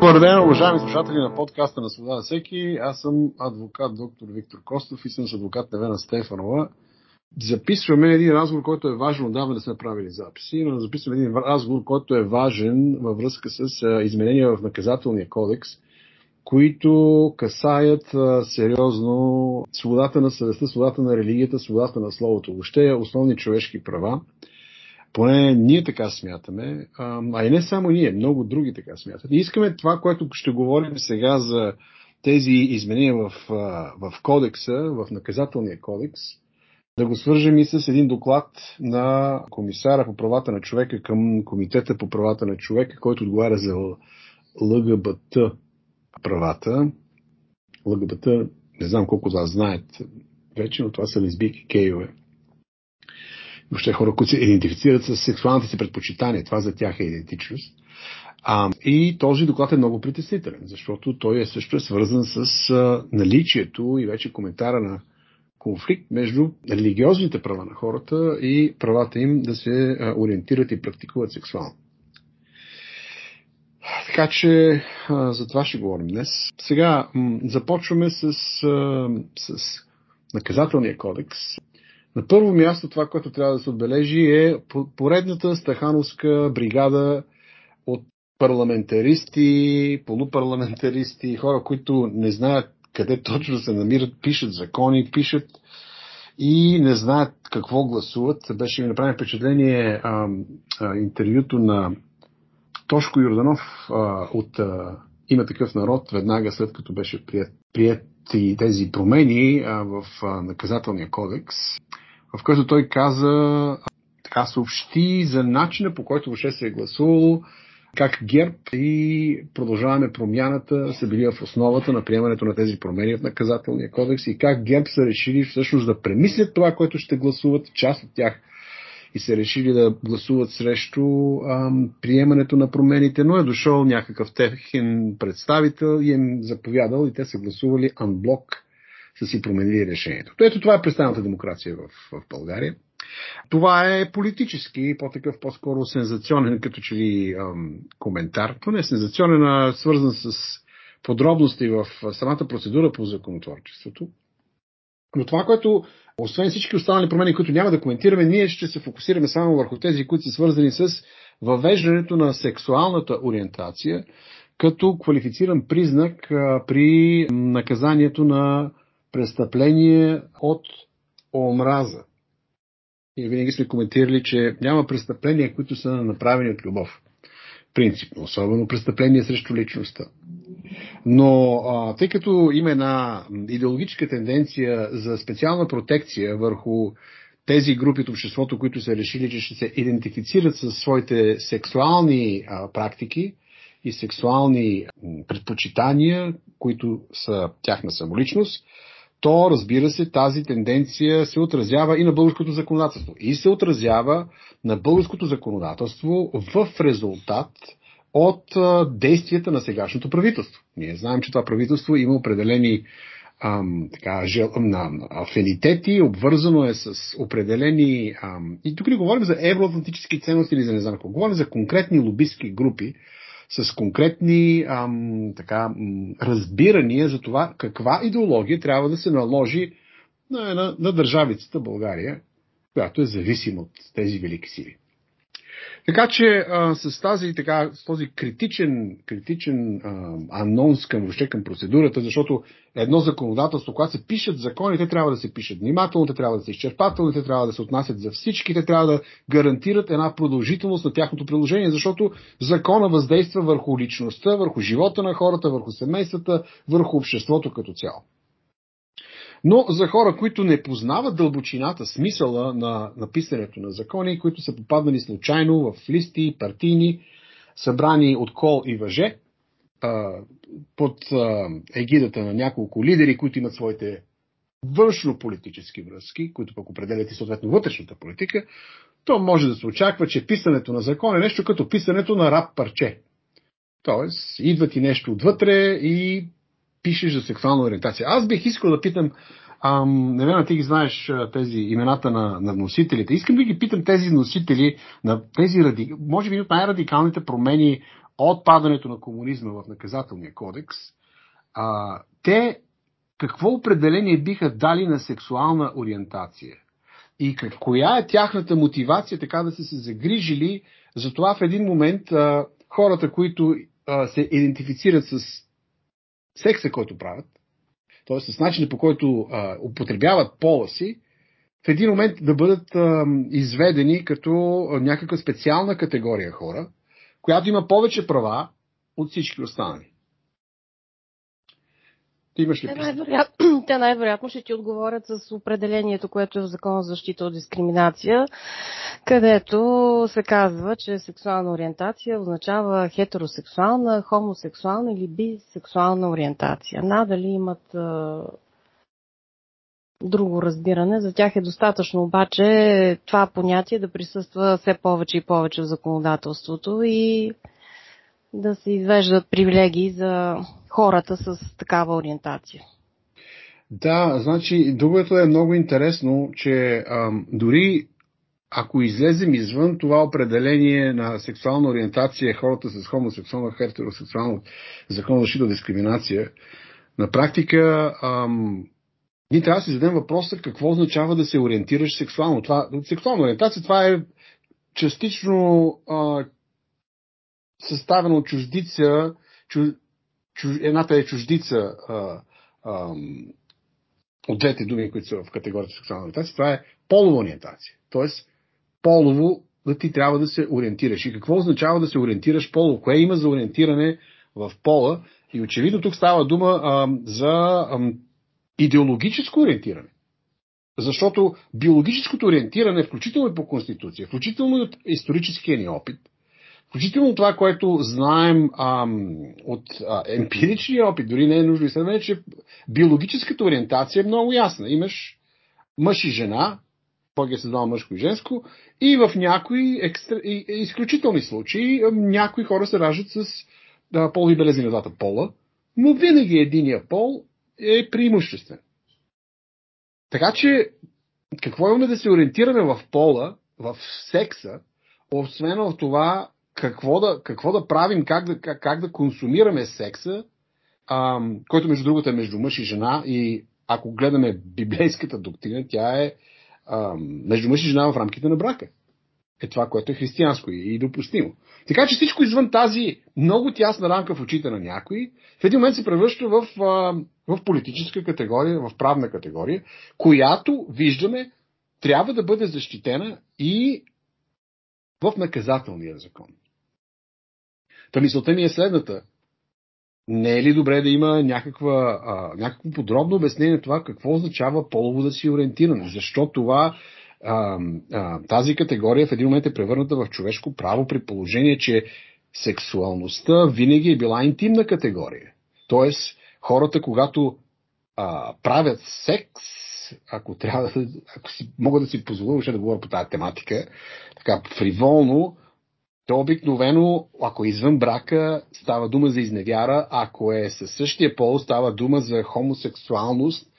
Добър ден, уважаеми слушатели на подкаста на Свобода всеки. Аз съм адвокат доктор Виктор Костов и съм с адвокат Невена Стефанова. Записваме един разговор, който е важен, отдавна да сме правили записи, но записваме един разговор, който е важен във връзка с изменения в наказателния кодекс, които касаят сериозно свободата на съвестта, свободата на религията, свободата на словото, въобще основни човешки права. Поне ние така смятаме, а и не само ние, много други така смятат. И искаме това, което ще говорим сега за тези изменения в, в кодекса, в наказателния кодекс, да го свържем и с един доклад на комисара по правата на човека към Комитета по правата на човека, който отговаря за ЛГБТ правата. ЛГБТ, не знам колко да знаят вече, но това са лесбийки, кейове въобще хора, които се идентифицират с сексуалните си предпочитания. Това за тях е идентичност. А, и този доклад е много притеснителен, защото той е също е свързан с а, наличието и вече коментара на конфликт между религиозните права на хората и правата им да се а, ориентират и практикуват сексуално. Така че а, за това ще говорим днес. Сега м- започваме с, а, с наказателния кодекс. На първо място това, което трябва да се отбележи е поредната стахановска бригада от парламентаристи, полупарламентаристи, хора, които не знаят къде точно се намират, пишат закони, пишат и не знаят какво гласуват. Беше ми направено впечатление а, а, интервюто на Тошко Юрданов а, от а, Има такъв народ, веднага след като беше прият, прият и тези промени в наказателния кодекс в който той каза, така съобщи за начина по който въобще се е гласувало, как ГЕРБ и продължаваме промяната са били в основата на приемането на тези промени в наказателния кодекс и как ГЕРБ са решили всъщност да премислят това, което ще гласуват, част от тях и са решили да гласуват срещу ам, приемането на промените, но е дошъл някакъв техен представител и им заповядал и те са гласували анблок са си променили решението. ето това е представената демокрация в, в България. Това е политически, по-такъв по-скоро сензационен, като че ли ам, коментар. То не е сензационен, а свързан с подробности в самата процедура по законотворчеството. Но това, което, освен всички останали промени, които няма да коментираме, ние ще се фокусираме само върху тези, които са свързани с въвеждането на сексуалната ориентация като квалифициран признак при наказанието на престъпление от омраза. И винаги сме коментирали, че няма престъпления, които са направени от любов. Принципно, особено престъпление срещу личността. Но а, тъй като има една идеологическа тенденция за специална протекция върху тези групи от обществото, които са решили, че ще се идентифицират със своите сексуални а, практики и сексуални предпочитания, които са тяхна самоличност, то, разбира се, тази тенденция се отразява и на българското законодателство. И се отразява на българското законодателство в резултат от действията на сегашното правителство. Ние знаем, че това правителство има определени ам, така, жел, на, афинитети, обвързано е с определени... Ам, и тук не говорим за евроатлантически ценности или за не знам какво. Говорим за конкретни лобистки групи, с конкретни ам, така, разбирания за това каква идеология трябва да се наложи на, на, на държавицата България, която е зависима от тези велики сили. Така че а, с, тази, така, с този критичен, критичен а, анонс към, въобще към процедурата, защото едно законодателство, когато се пишат закони, те трябва да се пишат внимателно, те трябва да са изчерпателни, те трябва да се отнасят за всички, те трябва да гарантират една продължителност на тяхното приложение, защото закона въздейства върху личността, върху живота на хората, върху семействата, върху обществото като цяло. Но за хора, които не познават дълбочината, смисъла на написането на закони, които са попаднали случайно в листи, партийни, събрани от кол и въже, под егидата на няколко лидери, които имат своите външно-политически връзки, които пък определят и съответно вътрешната политика, то може да се очаква, че писането на закон е нещо като писането на раб парче. Тоест, идва ти нещо отвътре и пишеш за сексуална ориентация. Аз бих искал да питам, ам, не знам, ти ги знаеш тези имената на, на носителите. Искам да ги питам тези носители на тези ради, може би от най-радикалните промени от падането на комунизма в наказателния кодекс, а, те какво определение биха дали на сексуална ориентация? И как, коя е тяхната мотивация така да са се загрижили за това в един момент а, хората, които а, се идентифицират с секса, който правят, т.е. с начина по който а, употребяват пола си, в един момент да бъдат а, изведени като някаква специална категория хора, която има повече права от всички останали. Имаш ли те, най-вероятно, те най-вероятно ще ти отговорят с определението, което е в Закон за защита от дискриминация, където се казва, че сексуална ориентация означава хетеросексуална, хомосексуална или бисексуална ориентация. Надали имат а, друго разбиране. За тях е достатъчно обаче това понятие да присъства все повече и повече в законодателството и да се извеждат привилегии за хората с такава ориентация. Да, значи другото е много интересно, че ам, дори ако излезем извън това определение на сексуална ориентация, хората с хомосексуална, хетеросексуална, закон за защита дискриминация, на практика ам, ние трябва да си зададем въпроса какво означава да се ориентираш сексуално. Това, сексуална ориентация това е частично а, съставено от чуждица, чуж, едната е чуждица а, а, от двете думи, които са в категорията сексуална ориентация, това е полова ориентация. Тоест, полово да ти трябва да се ориентираш. И какво означава да се ориентираш полово? Кое има за ориентиране в пола? И очевидно тук става дума а, за а, идеологическо ориентиране. Защото биологическото ориентиране, включително и по Конституция, включително и от историческия ни опит, включително това, което знаем ам, от емпиричния опит, дори не е нужно изследване, че биологическата ориентация е много ясна. Имаш мъж и жена, Бог е създал мъжко и женско, и в някои екстра, изключителни случаи някои хора се раждат с да, полови белези на двата пола, но винаги единия пол е преимуществен. Така че, какво имаме да се ориентираме в пола, в секса, освен в това какво да, какво да правим, как да, как, как да консумираме секса, ам, който между другото е между мъж и жена и ако гледаме библейската доктрина, тя е ам, между мъж и жена в рамките на брака. Е това, което е християнско и, допустимо. Така че всичко извън тази много тясна рамка в очите на някои, в един момент се превръща в, в политическа категория, в правна категория, която, виждаме, трябва да бъде защитена и в наказателния закон. Та мисълта ми е следната. Не е ли добре да има някаква, а, някакво подробно обяснение на това какво означава полово да си ориентиране? Защо това а, а, тази категория в един момент е превърната в човешко право при положение, че сексуалността винаги е била интимна категория. Тоест, хората, когато а, правят секс, ако трябва, ако си, мога да си позволя въобще да говоря по тази тематика, така фриволно, то обикновено, ако е извън брака, става дума за изневяра, ако е със същия пол, става дума за хомосексуалност.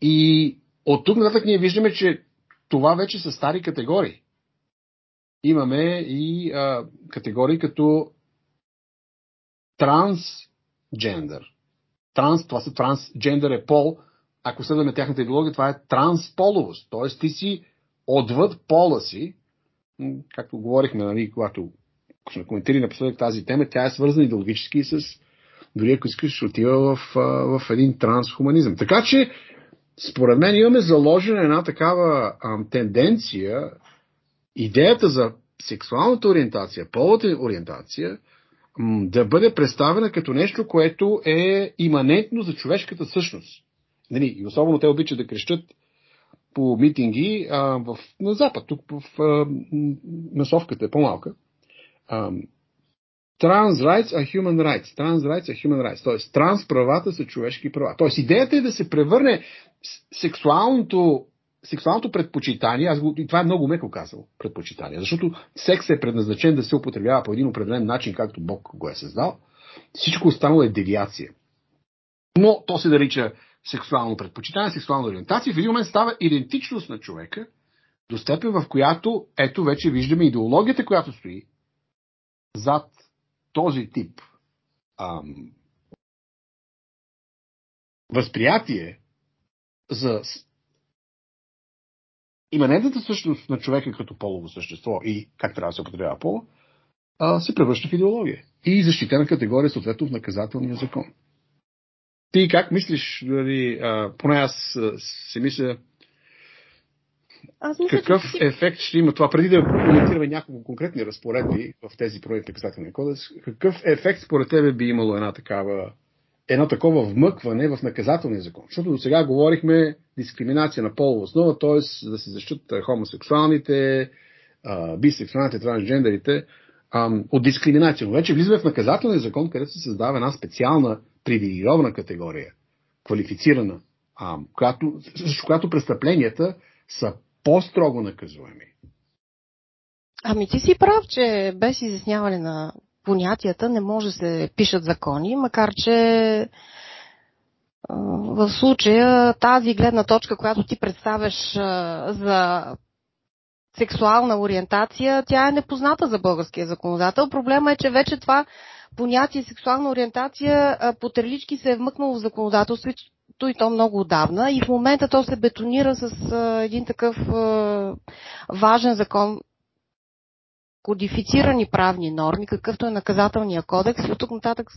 И от тук нататък ние виждаме, че това вече са стари категории. Имаме и а, категории като трансджендър. Транс, това са трансджендър е пол. Ако следваме тяхната идеология, това е трансполовост. Тоест ти си отвъд пола си, както говорихме, нали, когато сме коментирали напоследък тази тема, тя е свързана идеологически с дори ако искаш, отива в, в един трансхуманизъм. Така че според мен имаме заложена една такава а, тенденция, идеята за сексуалната ориентация, полата ориентация, м, да бъде представена като нещо, което е иманентно за човешката същност. Нали, и особено те обичат да крещат по митинги а, в, на Запад, тук в а, масовката е по-малка. А, Trans rights are human rights. Trans rights are human rights. Тоест, транс правата са човешки права. Тоест, идеята е да се превърне сексуалното, сексуалното предпочитание, аз го, и това е много меко казал, предпочитание, защото секс е предназначен да се употребява по един определен начин, както Бог го е създал. Всичко останало е девиация. Но то се нарича сексуално предпочитание, сексуална ориентация. В един момент става идентичност на човека до степен, в която ето вече виждаме идеологията, която стои зад този тип ам, възприятие за иманентната същност на човека като полово същество и как трябва да се употребява пол, а, се превръща в идеология. И защитена категория, съответно, в наказателния закон. Ти как мислиш, дали, а, поне аз си мисля, аз мисля, какъв че... ефект ще има това, преди да коментираме няколко конкретни разпоредби в тези проекти наказателния кодекс, какъв ефект според тебе би имало една такава едно такова вмъкване в наказателния закон. Защото до сега говорихме дискриминация на полова основа, т.е. да се защитат хомосексуалните, бисексуалните, трансджендерите от дискриминация. Но вече влизаме в наказателния закон, където се създава една специална привилегирована категория, квалифицирана, която, с която престъпленията са по-строго наказуеми. Ами ти си прав, че без изясняване на понятията не може да се пишат закони, макар че в случая тази гледна точка, която ти представяш за сексуална ориентация, тя е непозната за българския законодател. Проблема е, че вече това понятие сексуална ориентация по трелички се е вмъкнало в законодателството и то много отдавна. И в момента то се бетонира с един такъв важен закон. Кодифицирани правни норми, какъвто е наказателния кодекс. И от тук нататък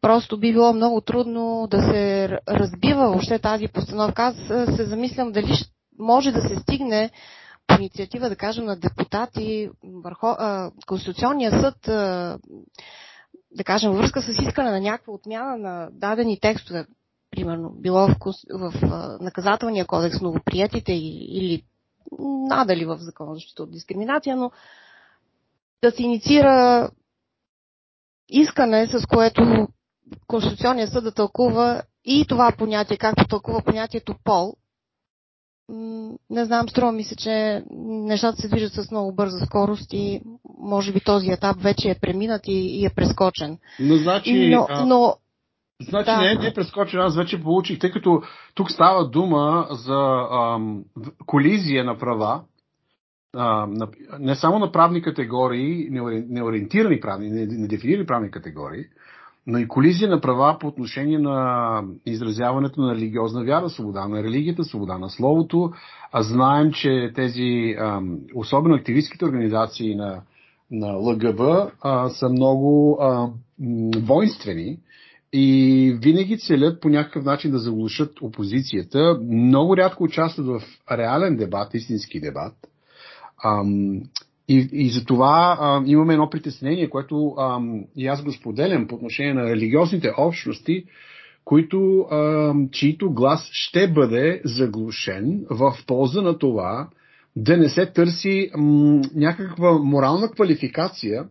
просто би било много трудно да се разбива въобще тази постановка. Аз се замислям дали може да се стигне по инициатива, да кажем, на депутати, върхо, а, Конституционния съд, а, да кажем, връзка с искане на някаква отмяна на дадени текстове, примерно, било в, в, наказателния кодекс, новоприятите или надали в закона защита от дискриминация, но да се инициира искане, с което Конституционният съд да тълкува и това понятие, както тълкува понятието пол. Не знам, струва ми се, че нещата се движат с много бърза скорост и може би този етап вече е преминат и, и е прескочен. Но значи, но, но Значи да. не, не е прескочен, аз вече получих, тъй като тук става дума за ам, колизия на права, а, на, не само на правни категории, неориентирани правни, недефинирани правни категории, но и колизия на права по отношение на изразяването на религиозна вяра, свобода на религията, свобода на словото. А знаем, че тези, особено активистските организации на, на ЛГБ, са много воинствени и винаги целят по някакъв начин да заглушат опозицията. Много рядко участват в реален дебат, истински дебат – Ам, и, и за това а, имаме едно притеснение, което а, и аз го споделям по отношение на религиозните общности, които, а, чието глас ще бъде заглушен в полза на това да не се търси м, някаква морална квалификация,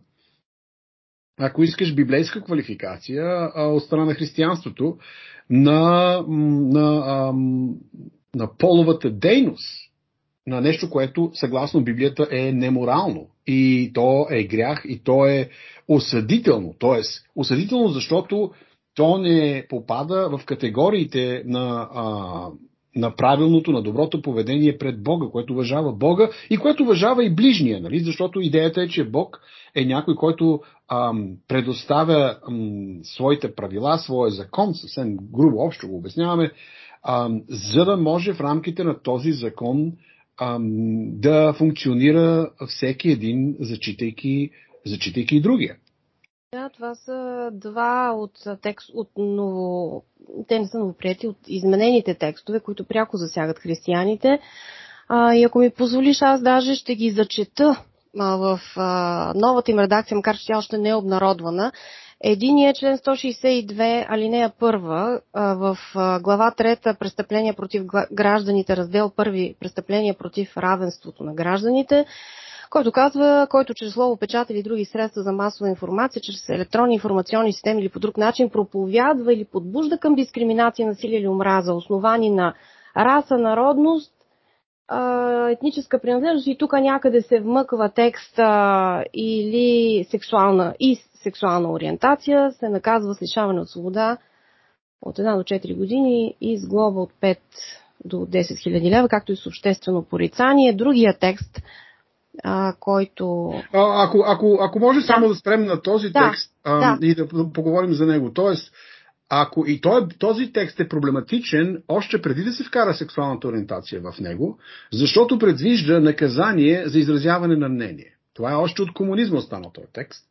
ако искаш библейска квалификация а, от страна на християнството, на, на, а, на половата дейност на нещо, което съгласно Библията е неморално. И то е грях, и то е осъдително. Тоест, осъдително, защото то не попада в категориите на, а, на правилното, на доброто поведение пред Бога, което уважава Бога и което уважава и ближния, нали? защото идеята е, че Бог е някой, който ам, предоставя ам, своите правила, своя закон, съвсем грубо общо го обясняваме, ам, за да може в рамките на този закон да функционира всеки един, зачитайки, зачитайки и другия. Да, това са два от, текст, от ново, те не са новоприяти, от изменените текстове, които пряко засягат християните. А, и ако ми позволиш, аз даже ще ги зачета а, в а, новата им редакция, макар че тя още не е обнародвана. Единият член 162, алинея 1, в глава 3 престъпления против гражданите, раздел 1 престъпления против равенството на гражданите, който казва, който чрез слово, печат или други средства за масова информация, чрез електронни информационни системи или по друг начин проповядва или подбужда към дискриминация, насилие или омраза, основани на раса, народност, етническа принадлежност и тук някъде се вмъква текст или сексуална и сексуална ориентация се наказва с лишаване от свобода от 1 до 4 години и с глоба от 5 до 10 000 лева, както и с обществено порицание. Другия текст а, който... А, ако, ако, ако може само да спрем на този да, текст а, да. и да поговорим за него. Тоест, ако и той, този текст е проблематичен още преди да се вкара сексуалната ориентация в него, защото предвижда наказание за изразяване на мнение. Това е още от комунизма останал този текст.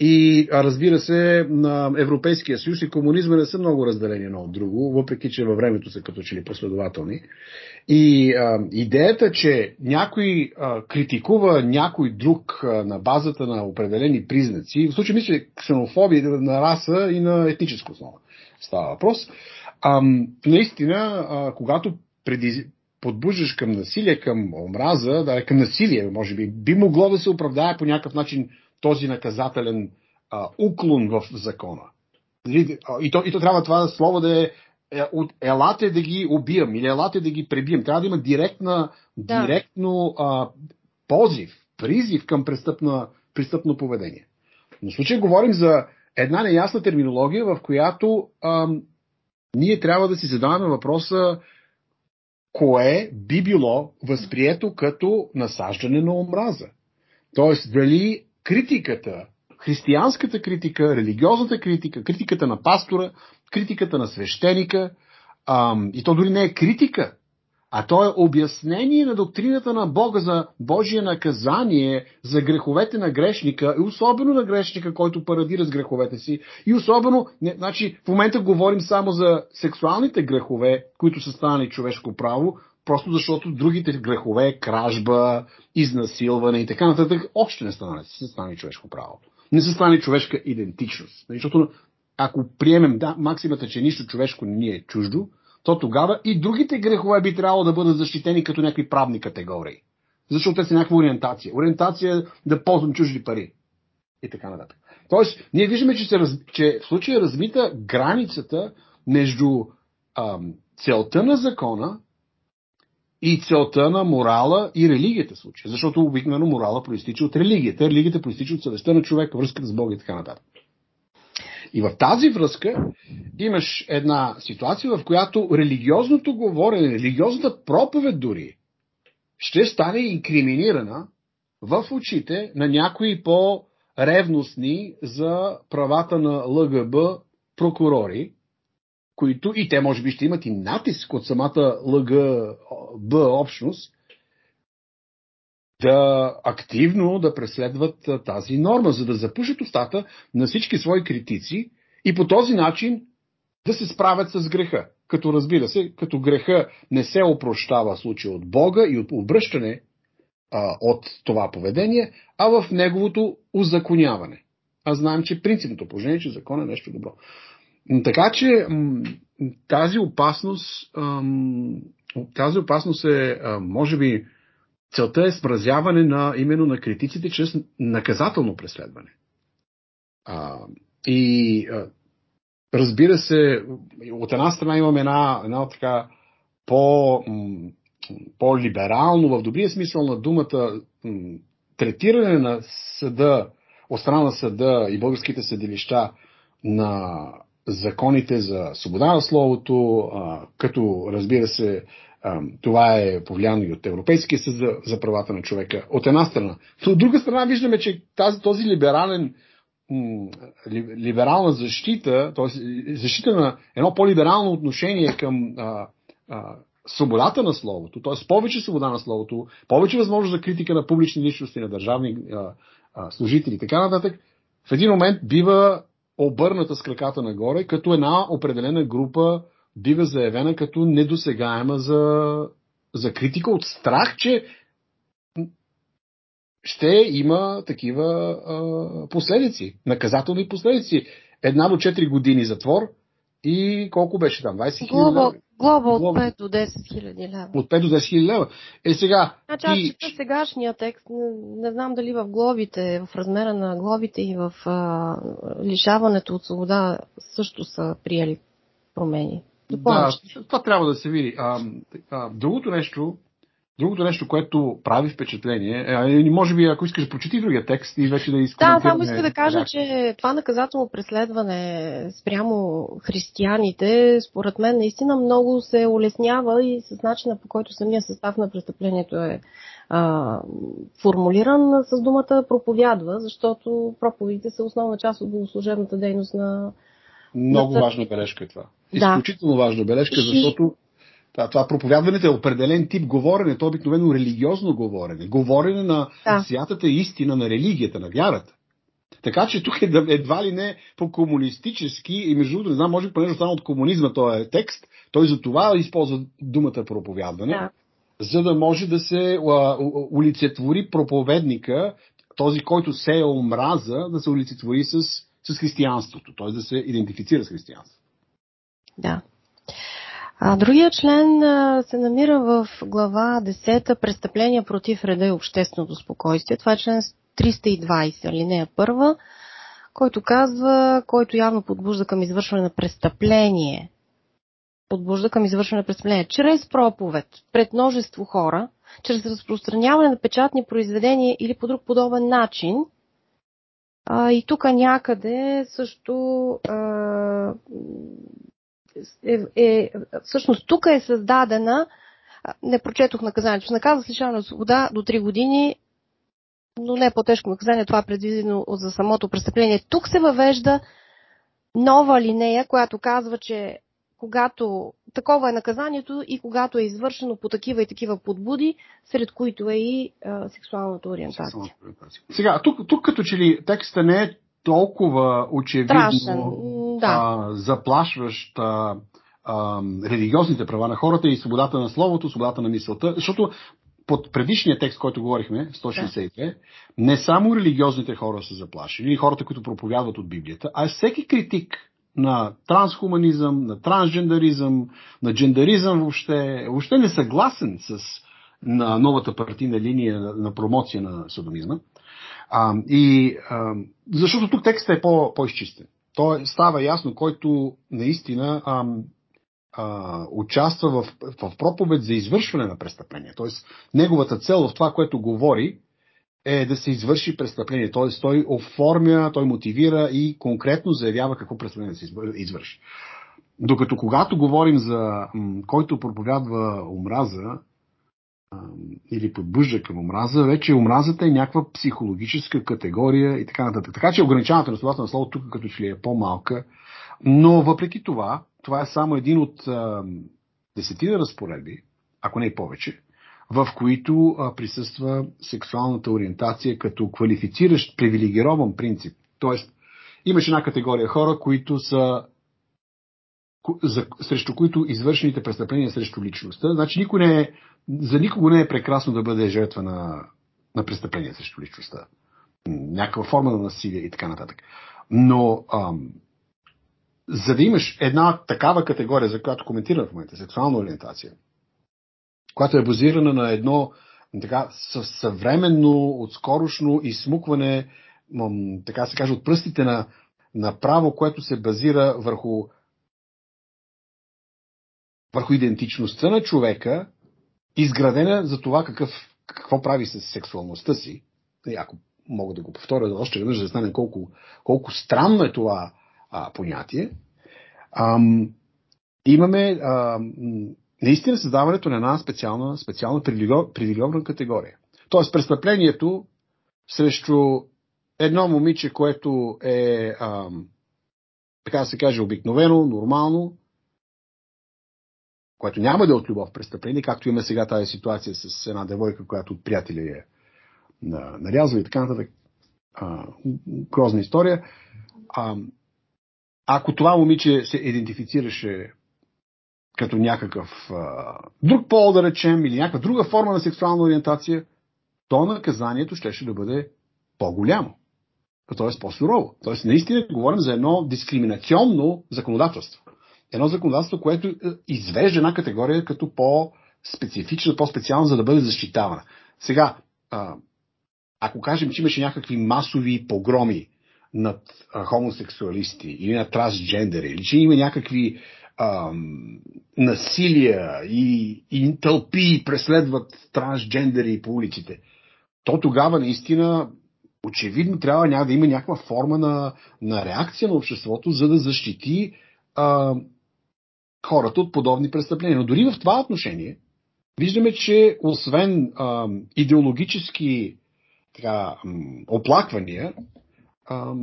И разбира се, на Европейския съюз и комунизма не са много разделени едно от друго, въпреки че във времето са като че ли последователни. И а, идеята, че някой а, критикува някой друг а, на базата на определени признаци, в случай мисля ксенофобия на раса и на етническа основа става въпрос, а, наистина, а, когато преди, подбуждаш към насилие, към омраза, да, към насилие, може би, би могло да се оправдае по някакъв начин този наказателен а, уклон в закона. И то, и то трябва това слово да е, е от елате да ги убием или елате да ги пребием. Трябва да има директна, да. директно а, позив, призив към престъпна, престъпно поведение. Но в случай говорим за една неясна терминология, в която ам, ние трябва да си задаваме въпроса кое би било възприето като насаждане на омраза. Тоест, дали критиката, християнската критика, религиозната критика, критиката на пастора, критиката на свещеника, ам, и то дори не е критика, а то е обяснение на доктрината на Бога за Божие наказание за греховете на грешника и особено на грешника, който парадира с греховете си. И особено, не, значи в момента говорим само за сексуалните грехове, които са станали човешко право, просто защото другите грехове, кражба, изнасилване и така нататък, още не станали, са станали човешко право. Не са станали човешка идентичност. Защото ако приемем да, максимата, че нищо човешко не ни е чуждо, то тогава и другите грехове би трябвало да бъдат защитени като някакви правни категории. Защото те са някаква ориентация. Ориентация да ползвам чужди пари. И така нататък. Тоест, ние виждаме, че, се, че в случая е развита границата между ам, целта на закона и целта на морала и религията в случая. Защото обикновено морала проистича от религията. Религията проистича от съвестта на човека, връзката с Бога и така нататък. И в тази връзка имаш една ситуация, в която религиозното говорене, религиозната проповед дори, ще стане инкриминирана в очите на някои по-ревностни за правата на ЛГБ прокурори, които и те може би ще имат и натиск от самата ЛГБ общност, да активно да преследват тази норма, за да запушат устата на всички свои критици и по този начин да се справят с греха. Като разбира се, като греха не се опрощава случай от Бога и от обръщане а, от това поведение, а в неговото узаконяване. А знаем, че принципното положение е, че закон е нещо добро. Така че тази опасност, тази опасност е, може би, целта е смразяване на, именно на критиците чрез наказателно преследване. И разбира се, от една страна имаме една, една така по, по-либерално, в добрия смисъл на думата, третиране на съда, от страна на съда и българските съдилища на законите за свобода на словото, като разбира се това е повлияно и от Европейския съд за, за правата на човека, от една страна. Но от друга страна виждаме, че тази, този либерален либерална защита, т.е. защита на едно по-либерално отношение към а, а, свободата на словото, т.е. повече свобода на словото, повече възможност за критика на публични личности, на държавни а, а, служители и така нататък, в един момент бива обърната с краката нагоре, като една определена група бива заявена като недосегаема за, за критика от страх, че ще има такива а, последици, наказателни последици. Една до 4 години затвор и колко беше там? 20 хиляди? Глоба от 5 до 10 хиляди лева. От 5 до 10 хиляди лева. Е сега... Значи аз чета сегашния текст, не, не знам дали в глобите, в размера на глобите и в а, лишаването от свобода също са приели промени. Да, това трябва да се види. А, а, другото нещо, Другото нещо, което прави впечатление, е, може би, ако искаш, прочети другия текст и вече да изкоментираме. Да, само иска да кажа, че това наказателно преследване спрямо християните, според мен, наистина много се улеснява и с начина по който самия състав на престъплението е а, формулиран с думата проповядва, защото проповедите са основна част от богослужебната дейност на. Много на... важна бележка е това. Изключително да. важна бележка, защото това, това проповядването е определен тип говорене, то е обикновено религиозно говорене. Говорене на да. святата истина, на религията, на вярата. Така че тук е едва ли не по-комунистически и между другото, не знам, може би понеже само от комунизма този е текст, той за това използва думата проповядване, да. за да може да се улицетвори проповедника, този, който се е омраза, да се улицетвори с, с християнството, т.е. да се идентифицира с християнството. Да. А другия член а, се намира в глава 10 Престъпления против реда и общественото спокойствие. Това е член 320, алинея 1, който казва, който явно подбужда към извършване на престъпление, подбужда към извършване на престъпление чрез проповед пред множество хора, чрез разпространяване на печатни произведения или по друг подобен начин. А, и тук някъде също а, е, е, всъщност тук е създадена, не прочетох наказанието, се наказва с лишаване на свобода до 3 години, но не е по-тежко наказание, това е предвидено за самото престъпление. Тук се въвежда нова линея, която казва, че когато такова е наказанието и когато е извършено по такива и такива подбуди, сред които е и а, сексуалната ориентация. Сега, тук, тук като че ли текста не е толкова очевидно Страшен, да. а, заплашващ а, а, религиозните права на хората и свободата на словото, свободата на мисълта, защото под предишния текст, който говорихме, 162, да. не само религиозните хора са заплашени, хората, които проповядват от Библията, а всеки критик на трансхуманизъм, на трансджендаризъм, на джендаризъм въобще, въобще не съгласен с на новата партийна линия на, промоция на содомизма, а, и, а, защото тук текстът е по, по-изчистен. То става ясно, който наистина а, а, участва в, в проповед за извършване на престъпление. Тоест, неговата цел в това, което говори, е да се извърши престъпление. Тоест, той оформя, той мотивира и конкретно заявява какво престъпление да се извърши. Докато когато говорим за който проповядва омраза, или подбужда към омраза, вече омразата е някаква психологическа категория и така нататък. Така че ограничаването на свободата на слово тук като че ли е по-малка, но въпреки това, това е само един от а, десетина разпоредби, ако не и повече, в които а, присъства сексуалната ориентация като квалифициращ привилегирован принцип. Тоест, имаш една категория хора, които са за, срещу които извършените престъпления срещу личността. Значи никой не е, за никого не е прекрасно да бъде жертва на, на престъпления срещу личността. Някаква форма на насилие и така нататък. Но ам, за да имаш една такава категория, за която коментирам в момента, сексуална ориентация, която е базирана на едно така съвременно, отскорошно изсмукване, така се каже, от пръстите на, на право, което се базира върху върху идентичността на човека, изградена за това какъв, какво прави с сексуалността си. Ако мога да го повторя още веднъж, да стане колко, колко странно е това а, понятие, ам, имаме ам, наистина създаването на една специална, специална привилегирована категория. Тоест престъплението срещу едно момиче, което е, ам, така да се каже, обикновено, нормално, което няма да е от любов престъпление, както има сега тази ситуация с една девойка, която от приятели е нарязва и така нататък. Грозна история. А, ако това момиче се идентифицираше като някакъв а, друг пол, да речем, или някаква друга форма на сексуална ориентация, то наказанието ще, да бъде по-голямо. Тоест по-сурово. Тоест наистина говорим за едно дискриминационно законодателство едно законодателство, което е, извежда една категория като по-специфична, по-специална, за да бъде защитавана. Сега, ако кажем, че имаше някакви масови погроми над хомосексуалисти или над трансджендери, или че има някакви ам, насилия и, и тълпи преследват трансджендери по улиците, то тогава наистина очевидно трябва няма да има някаква форма на, на реакция на обществото, за да защити а, хората от подобни престъпления. Но дори в това отношение виждаме, че освен а, идеологически така, оплаквания, а,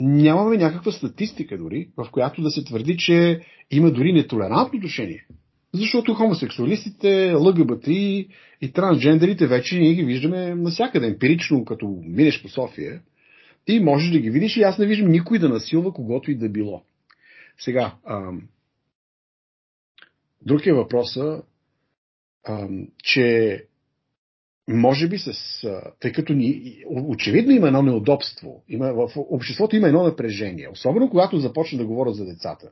нямаме някаква статистика дори, в която да се твърди, че има дори нетолерантно отношение. Защото хомосексуалистите, ЛГБТ и, трансджендерите вече ние ги виждаме навсякъде, емпирично, като минеш по София. И можеш да ги видиш и аз не виждам никой да насилва когото и да било. Сега, ам, друг е въпроса, че може би с... Тъй като ни, очевидно има едно неудобство. Има, в обществото има едно напрежение. Особено когато започне да говорят за децата.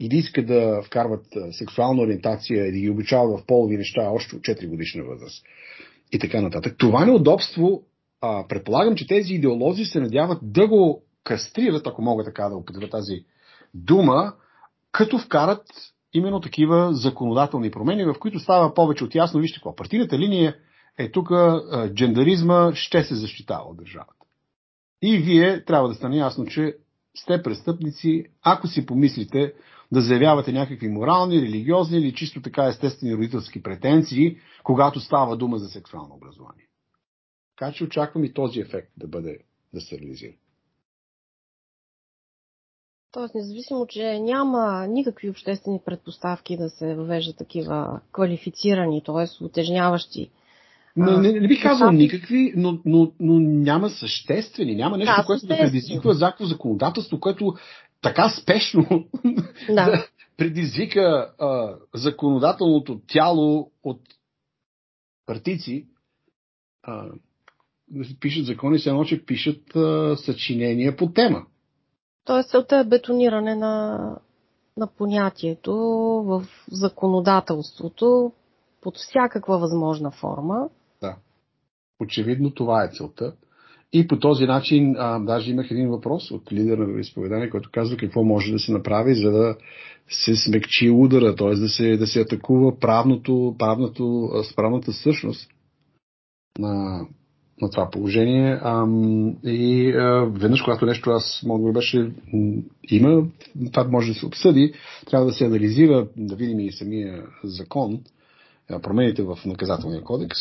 Или искат да вкарват сексуална ориентация и да ги обучават в полови неща още от 4 годишна възраст. И така нататък. Това неудобство, а, предполагам, че тези идеолози се надяват да го кастрират, ако мога така да употребя тази дума, като вкарат именно такива законодателни промени, в които става повече от ясно, вижте какво, партийната линия е тук джендаризма ще се защитава от държавата. И вие трябва да стане ясно, че сте престъпници, ако си помислите да заявявате някакви морални, религиозни или чисто така естествени родителски претенции, когато става дума за сексуално образование. Така че очаквам и този ефект да бъде да се реализира. Тоест, независимо, че няма никакви обществени предпоставки да се въвеждат такива квалифицирани, т.е. утежняващи но, не, не бих казал никакви, но, но, но няма съществени, няма нещо, да, което да предизвиква заково законодателство, което така спешно да. предизвика а, законодателното тяло от партици, а, пишат закони, се едно, че пишат а, съчинения по тема. Тоест, целта е бетониране на, на понятието в законодателството под всякаква възможна форма. Да. Очевидно това е целта. И по този начин, а, даже имах един въпрос от лидер на изповедание, който казва какво може да се направи, за да се смекчи удара, т.е. Да се, да се атакува правното, правното, правната същност на, на това положение. А, и а, веднъж, когато нещо аз мога да беше има, това може да се обсъди, трябва да се анализира, да видим и самия закон, промените в наказателния кодекс,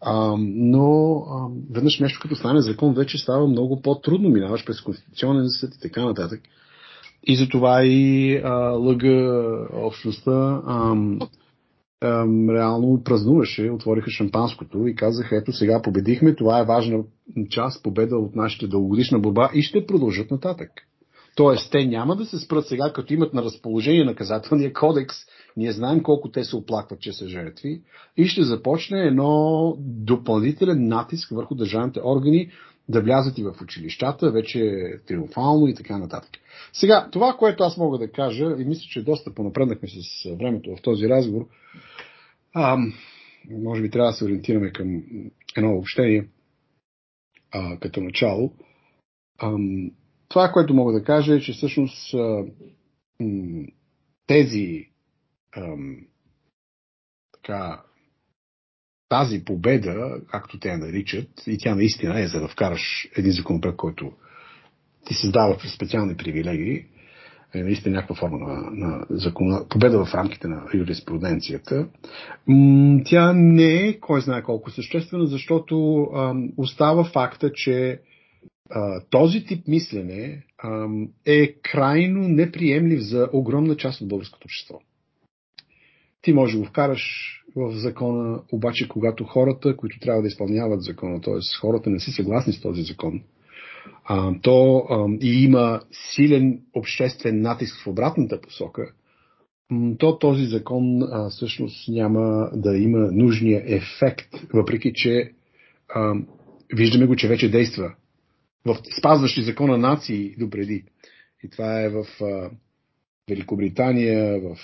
а, но а, веднъж нещо като стане закон вече става много по-трудно. Минаваш през Конституционен съд и така нататък. И затова и а, лъга общността а, реално празнуваше, отвориха шампанското и казаха, ето сега победихме, това е важна част, победа от нашата дългогодишна борба и ще продължат нататък. Тоест, те няма да се спрат сега, като имат на разположение наказателния кодекс. Ние знаем колко те се оплакват, че са жертви. И ще започне едно допълнителен натиск върху държавните органи да влязат и в училищата, вече триумфално и така нататък. Сега, това, което аз мога да кажа, и мисля, че доста понапреднахме с времето в този разговор, а, може би трябва да се ориентираме към едно общение а, като начало. А, това, което мога да кажа е, че всъщност тези така, тази победа, както те я наричат, и тя наистина е за да вкараш един законопроект, който ти създава специални привилегии, е наистина някаква форма на, на закон... победа в рамките на юриспруденцията, тя не е кой знае колко съществена, защото ам, остава факта, че този тип мислене е крайно неприемлив за огромна част от българското общество. Ти може да го вкараш в закона, обаче когато хората, които трябва да изпълняват закона, т.е. хората не са съгласни с този закон, то и има силен обществен натиск в обратната посока, то този закон всъщност няма да има нужния ефект, въпреки че виждаме го, че вече действа в спазващи закона нации допреди. И това е в а, Великобритания, в,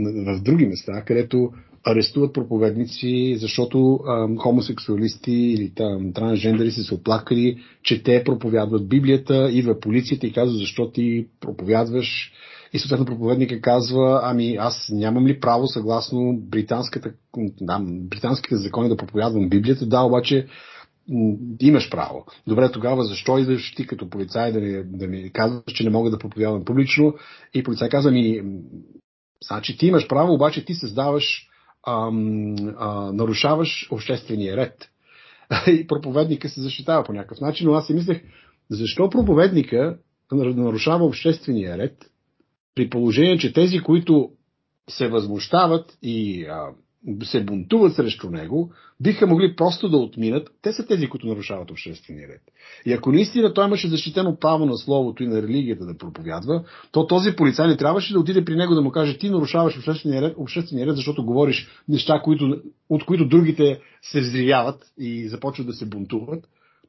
в други места, където арестуват проповедници, защото а, хомосексуалисти или там, трансжендери са се оплакали, че те проповядват Библията, идва полицията и казва защо ти проповядваш И съответно проповедника казва, ами аз нямам ли право съгласно британската, да, британските закони да проповядвам Библията? Да, обаче имаш право. Добре, тогава защо идваш ти като полицай да ми, да ми казваш, че не мога да проповядвам публично? И полицай казва ми, значи ти имаш право, обаче ти създаваш, ам, а, нарушаваш обществения ред. И проповедника се защитава по някакъв начин, но аз си мислех, защо проповедника нарушава обществения ред, при положение, че тези, които се възмущават и а, се бунтуват срещу него, биха могли просто да отминат. Те са тези, които нарушават обществения ред. И ако наистина той имаше защитено право на словото и на религията да проповядва, то този полицай не трябваше да отиде при него да му каже ти нарушаваш обществения ред, обществения ред защото говориш неща, които, от които другите се взривяват и започват да се бунтуват.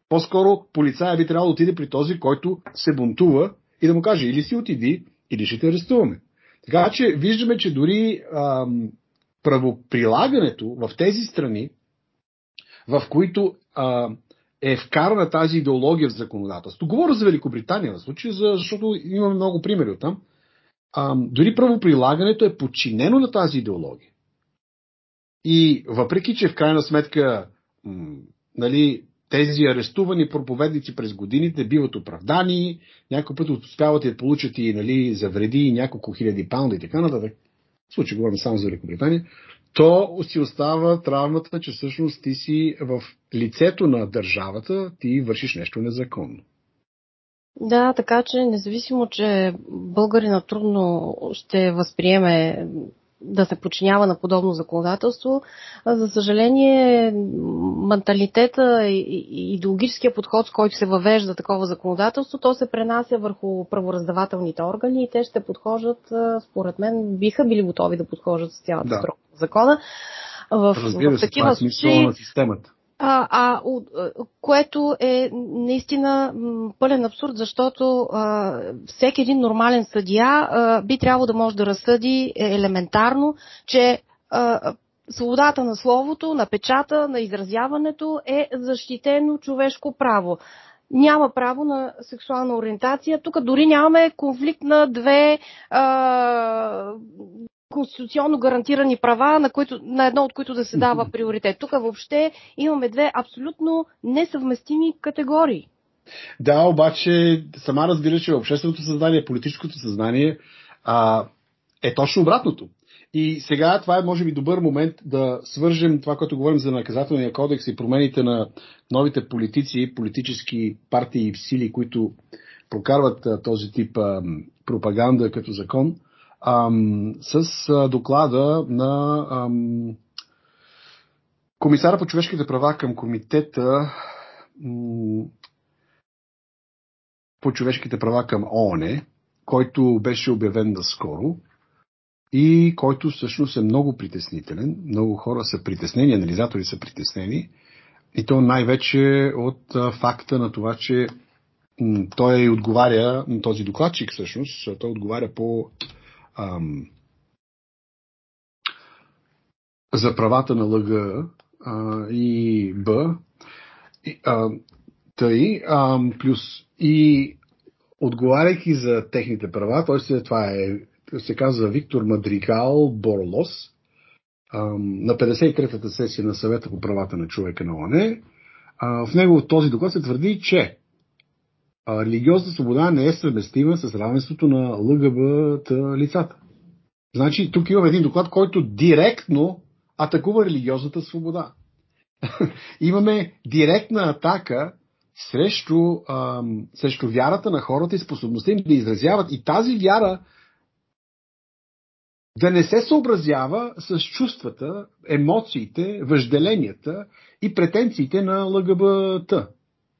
По-скоро полицая би трябвало да отиде при този, който се бунтува и да му каже или си отиди, или ще те арестуваме. Така че виждаме, че дори ам, правоприлагането в тези страни, в които а, е вкарана тази идеология в законодателство. Говоря за Великобритания в случая, защото имаме много примери от там. А, дори правоприлагането е подчинено на тази идеология. И въпреки, че в крайна сметка м, нали, тези арестувани проповедници през годините биват оправдани, някой път успяват да получат и нали, за вреди и няколко хиляди паунда и така нататък в случай говорим само за Великобритания, то си остава травмата, че всъщност ти си в лицето на държавата, ти вършиш нещо незаконно. Да, така че независимо, че българина трудно ще възприеме да се подчинява на подобно законодателство. За съжаление, менталитета и идеологическия подход, с който се въвежда такова законодателство, то се пренася върху правораздавателните органи и те ще подхожат, според мен, биха били готови да подхожат с цялата да. строга закона. В, Разбира в такива това е случаи, на системата а, а, което е наистина пълен абсурд, защото а, всеки един нормален съдия а, би трябвало да може да разсъди елементарно, че а, свободата на словото, на печата, на изразяването е защитено човешко право. Няма право на сексуална ориентация. Тук дори нямаме конфликт на две а, конституционно гарантирани права, на, които, на едно от които да се дава приоритет. Тук въобще имаме две абсолютно несъвместими категории. Да, обаче сама разбира, че общественото съзнание, политическото съзнание а, е точно обратното. И сега това е, може би, добър момент да свържем това, което говорим за наказателния кодекс и промените на новите политици, политически партии и сили, които прокарват а, този тип а, пропаганда като закон – ам, с доклада на ам, комисара по човешките права към комитета по човешките права към ООН, който беше обявен наскоро и който всъщност е много притеснителен. Много хора са притеснени, анализатори са притеснени. И то най-вече от факта на това, че той отговаря, този докладчик всъщност, той отговаря по ам, за правата на ЛГ а, и Б. И, а, тъй, а, плюс и отговаряйки за техните права, т.е. това е, се казва Виктор Мадригал Борлос, на 53-та сесия на съвета по правата на човека на ОНЕ, в него този доклад се твърди, че религиозна свобода не е съвместима с равенството на ЛГБТ лицата. Значи, тук имаме един доклад, който директно атакува религиозната свобода. имаме директна атака срещу, ам, срещу вярата на хората и способността им да изразяват. И тази вяра да не се съобразява с чувствата, емоциите, въжделенията и претенциите на ЛГБТ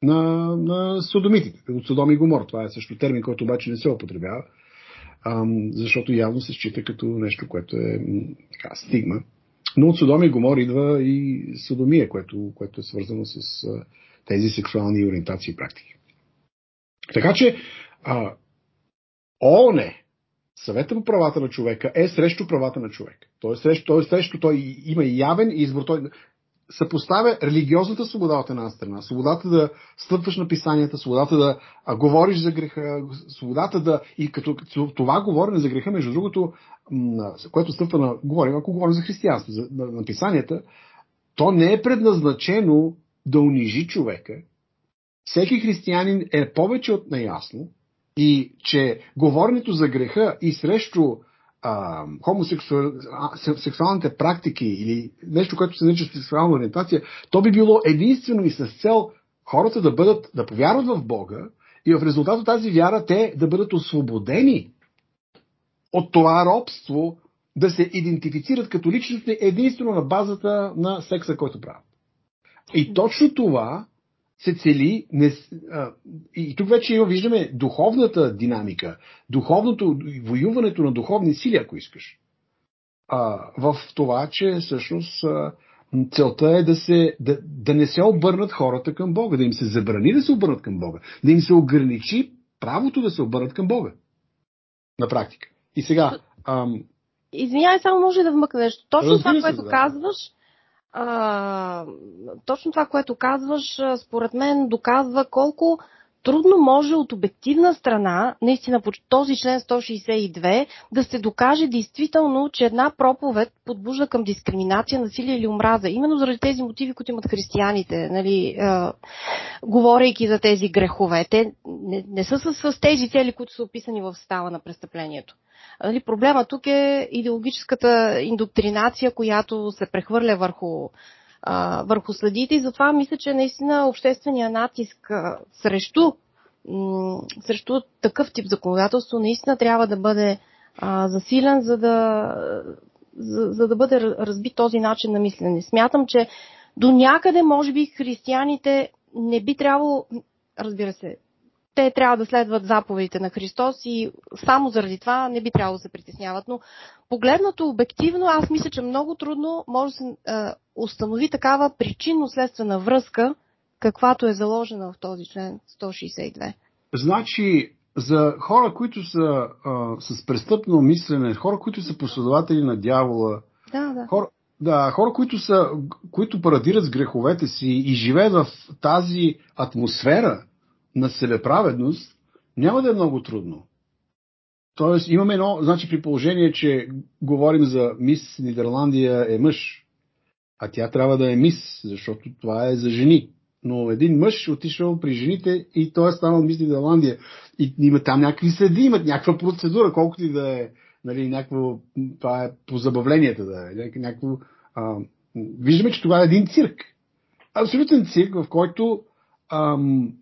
на, на содомитите, от Содом и Гомор. Това е също термин, който обаче не се употребява, защото явно се счита като нещо, което е така, стигма. Но от Содом и Гомор идва и содомия, което, което е свързано с тези сексуални ориентации и практики. Така че а, ООН, Съвета по правата на човека, е срещу правата на човека. Той е срещу, той, е срещу, той има явен избор. Той, съпоставя религиозната свобода от една страна, свободата да стъпваш на писанията, свободата да а, говориш за греха, свободата да... И като, това говорене за греха, между другото, което стъпва на... Говорим, ако говорим за християнство, за, на, на писанията, то не е предназначено да унижи човека. Всеки християнин е повече от наясно и че говоренето за греха и срещу хомосексуалните практики или нещо, което се нарича сексуална ориентация, то би било единствено и с цел хората да бъдат, да повярват в Бога и в резултат от тази вяра те да бъдат освободени от това робство, да се идентифицират като личности единствено на базата на секса, който правят. И точно това се цели, не, а, и тук вече виждаме духовната динамика, духовното, воюването на духовни сили, ако искаш, а, в това, че всъщност а, целта е да, се, да, да не се обърнат хората към Бога, да им се забрани да се обърнат към Бога, да им се ограничи правото да се обърнат към Бога. На практика. И сега. Ам... Извинявай, само може да вмъкна нещо. Точно това, което да. казваш, точно това, което казваш, според мен доказва колко трудно може от обективна страна, наистина по този член 162, да се докаже действително, че една проповед подбужда към дискриминация, насилие или омраза. Именно заради тези мотиви, които имат християните, нали, е, говорейки за тези грехове. Те не, не са с, с тези цели, които са описани в става на престъплението. Нали, проблема тук е идеологическата индоктринация, която се прехвърля върху, а, върху съдите и затова мисля, че наистина обществения натиск а, срещу, м- срещу такъв тип законодателство наистина трябва да бъде а, засилен, за да, за, за да бъде разбит този начин на мислене. Смятам, че до някъде, може би, християните не би трябвало, разбира се, те трябва да следват заповедите на Христос и само заради това не би трябвало да се притесняват. Но погледнато обективно, аз мисля, че много трудно може да се установи такава причинно-следствена връзка, каквато е заложена в този член 162. Значи, за хора, които са а, с престъпно мислене, хора, които са последователи на дявола, да, да. Хора, да, хора, които, са, които парадират с греховете си и живеят в тази атмосфера, на себеправедност, няма да е много трудно. Тоест, имаме едно, значи при положение, че говорим за мис Нидерландия е мъж, а тя трябва да е мис, защото това е за жени. Но един мъж отишъл при жените и той е станал мис Нидерландия. И има там някакви следи, имат някаква процедура, колкото и да е, нали, някакво, това е по забавленията да е, някакво, а, виждаме, че това е един цирк. Абсолютен цирк, в който ам,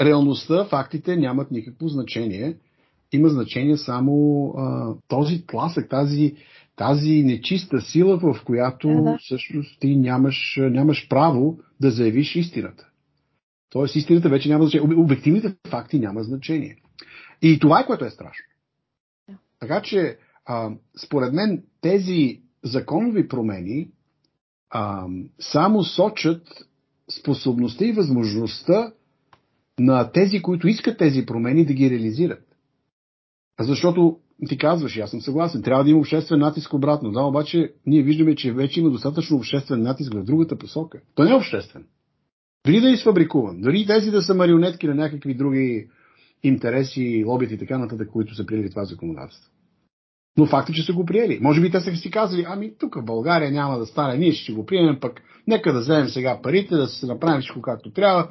реалността, фактите нямат никакво значение. Има значение само а, този тласък, тази, тази нечиста сила, в която да, да. всъщност ти нямаш, нямаш право да заявиш истината. Тоест истината вече няма значение. Обективните факти няма значение. И това е което е страшно. Да. Така че, а, според мен, тези законови промени а, само сочат способността и възможността на тези, които искат тези промени да ги реализират. Защото ти казваш, аз съм съгласен, трябва да има обществен натиск обратно. Да, обаче ние виждаме, че вече има достатъчно обществен натиск в другата посока. То не е обществен. Дори да е изфабрикуван, дори тези да са марионетки на някакви други интереси, лобити и така нататък, които са приели това законодателство. Но факт е, че са го приели. Може би те са си казали, ами тук в България няма да стане, ние ще го приемем, пък нека да вземем сега парите, да се направим всичко както трябва,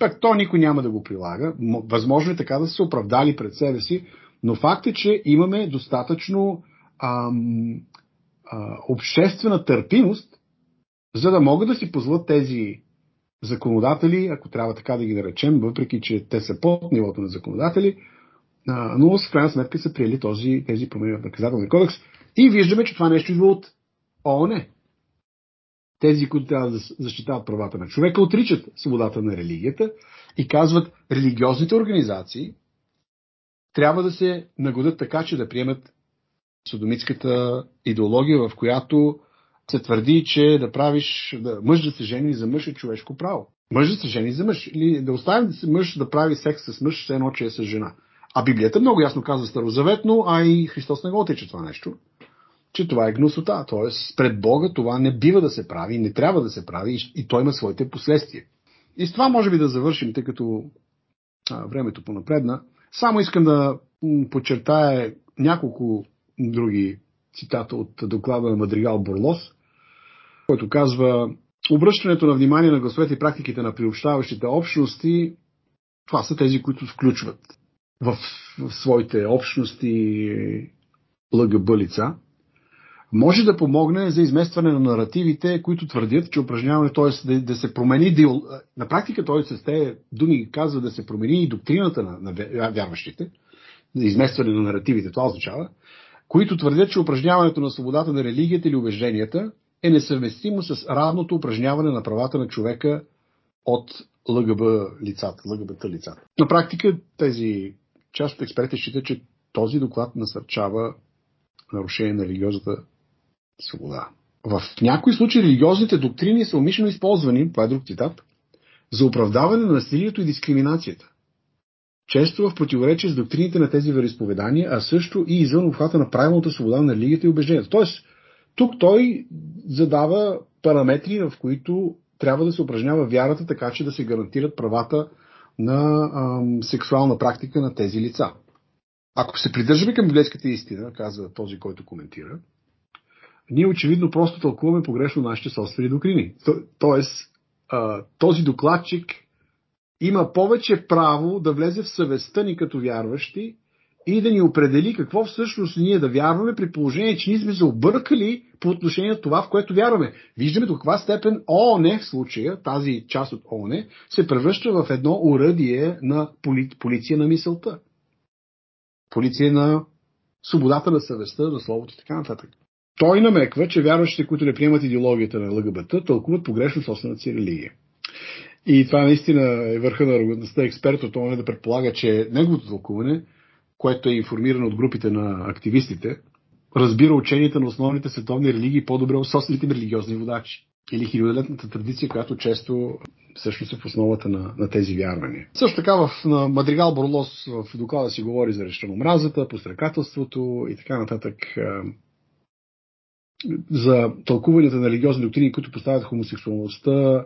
пък то никой няма да го прилага. Възможно е така да се оправдали пред себе си, но факт е, че имаме достатъчно ам, а, обществена търпимост, за да могат да си позволят тези законодатели, ако трябва така да ги наречем, въпреки че те са под нивото на законодатели, а, но в крайна сметка са приели този, тези промени в наказателния кодекс. И виждаме, че това нещо идва от ООН тези, които трябва да защитават правата на човека, отричат свободата на религията и казват, религиозните организации трябва да се нагодят така, че да приемат содомитската идеология, в която се твърди, че да правиш, да, мъж да се жени за мъж е човешко право. Мъж да се жени за мъж. Или да оставим да се мъж да прави секс с мъж, все едно, че е с жена. А Библията много ясно казва старозаветно, а и Христос не го отрича това нещо. Че това е гносота. Т.е. пред Бога това не бива да се прави, не трябва да се прави и то има своите последствия. И с това може би да завършим, тъй като а, времето понапредна. Само искам да подчертая няколко други цитата от доклада на Мадригал Борлос, който казва обръщането на внимание на гласовете и практиките на приобщаващите общности, това са тези, които включват в, в своите общности ЛГБ лица, може да помогне за изместване на наративите, които твърдят, че упражняване, т.е. Да, да се промени, на практика той с тези думи казва да се промени и доктрината на, на вярващите, изместване на наративите, това означава, които твърдят, че упражняването на свободата на религията или убежденията е несъвместимо с равното упражняване на правата на човека от ЛГБ лицата, ЛГБТ лицата. На практика тези част от експертите считат, че този доклад насърчава нарушение на религиозната свобода. В някои случаи религиозните доктрини са умишлено използвани, това е друг цитат, за оправдаване на насилието и дискриминацията. Често в противоречие с доктрините на тези вероисповедания, а също и извън обхвата на правилната свобода на религията и убежденията. Тоест, тук той задава параметри, в които трябва да се упражнява вярата, така че да се гарантират правата на ам, сексуална практика на тези лица. Ако се придържаме към библейската истина, казва този, който коментира, ние очевидно просто тълкуваме погрешно нашите собствени доктрини. тоест, този докладчик има повече право да влезе в съвестта ни като вярващи и да ни определи какво всъщност ние да вярваме, при положение, че ние сме се объркали по отношение на това, в което вярваме. Виждаме до каква степен ООН в случая, тази част от ООН, се превръща в едно уръдие на поли, полиция на мисълта. Полиция на свободата на съвестта, на словото и така нататък. Той намеква, че вярващите, които не приемат идеологията на ЛГБТ, тълкуват погрешно собствената си религия. И това наистина е върха на арогантността експерт от това да предполага, че неговото тълкуване, което е информирано от групите на активистите, разбира ученията на основните световни религии по-добре от собствените религиозни водачи. Или хилядолетната традиция, която често всъщност е в основата на, на тези вярвания. Също така в на Мадригал Борлос в доклада си говори за рещано мразата, пострекателството и така нататък за тълкуванията на религиозни доктрини, които поставят хомосексуалността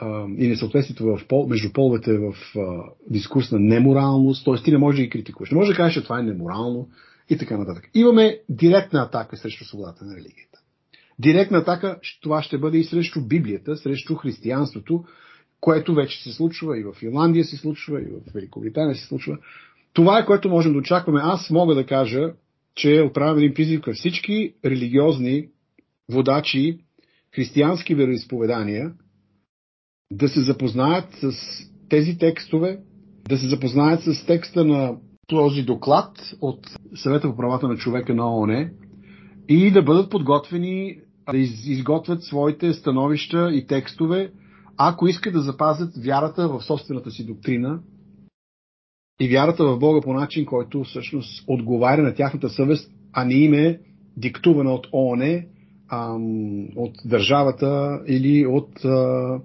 а, и несъответствието в пол, между половете в а, дискурс на неморалност, т.е. ти не можеш да ги критикуваш. Не можеш да кажеш, че това е неморално и така нататък. Имаме директна атака срещу свободата на религията. Директна атака това ще бъде и срещу Библията, срещу християнството, което вече се случва и в Финландия се случва, и в Великобритания се случва. Това е което можем да очакваме. Аз мога да кажа, че отправям един призив към всички религиозни водачи, християнски вероисповедания, да се запознаят с тези текстове, да се запознаят с текста на този доклад от Съвета по правата на човека на ООН и да бъдат подготвени да изготвят своите становища и текстове, ако искат да запазят вярата в собствената си доктрина и вярата в Бога по начин, който всъщност отговаря на тяхната съвест, а не им е диктувана от ООН, от държавата или от а,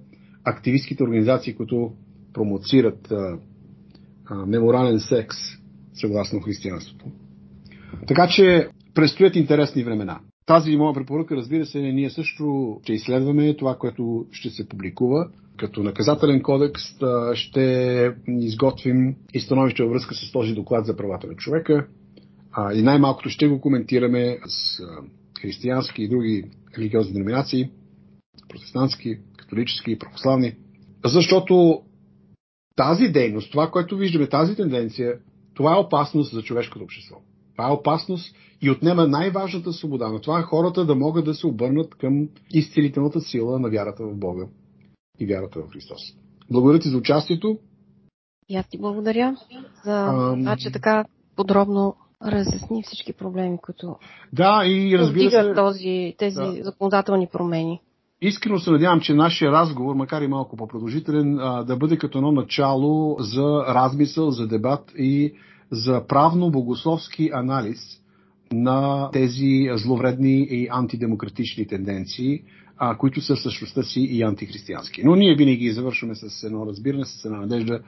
активистските организации, които промоцират а, а, неморален секс, съгласно християнството. Така че предстоят интересни времена. Тази моя препоръка, разбира се, ние също ще изследваме това, което ще се публикува. Като наказателен кодекс ще изготвим и становище във връзка с този доклад за правата на човека. И най-малкото ще го коментираме с християнски и други религиозни деноминации, протестантски, католически и православни. Защото тази дейност, това, което виждаме, тази тенденция, това е опасност за човешкото общество. Това е опасност и отнема най-важната свобода. Но това е хората да могат да се обърнат към изцелителната сила на вярата в Бога и вярата в Христос. Благодаря ти за участието. И аз ти благодаря за това, че така подробно разясни всички проблеми, които да, и разбира се, този, тези да. законодателни промени. Искрено се надявам, че нашия разговор, макар и малко по-продължителен, да бъде като едно начало за размисъл, за дебат и за правно-богословски анализ на тези зловредни и антидемократични тенденции, а, които са в същността си и антихристиянски. Но ние винаги завършваме с едно разбиране, с една надежда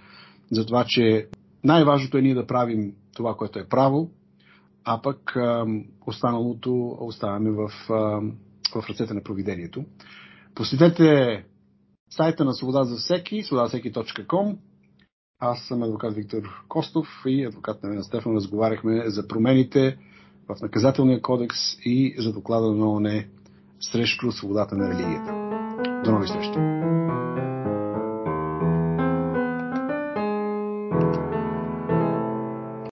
за това, че най-важното е ние да правим това, което е право, а пък останалото оставяме в, в ръцете на провидението. Посетете сайта на Свобода за всеки, свободазасеки.com. Аз съм адвокат Виктор Костов и адвокат на Стефан разговаряхме за промените в наказателния кодекс и за доклада на ООН срещу свободата на религията. До нови срещи!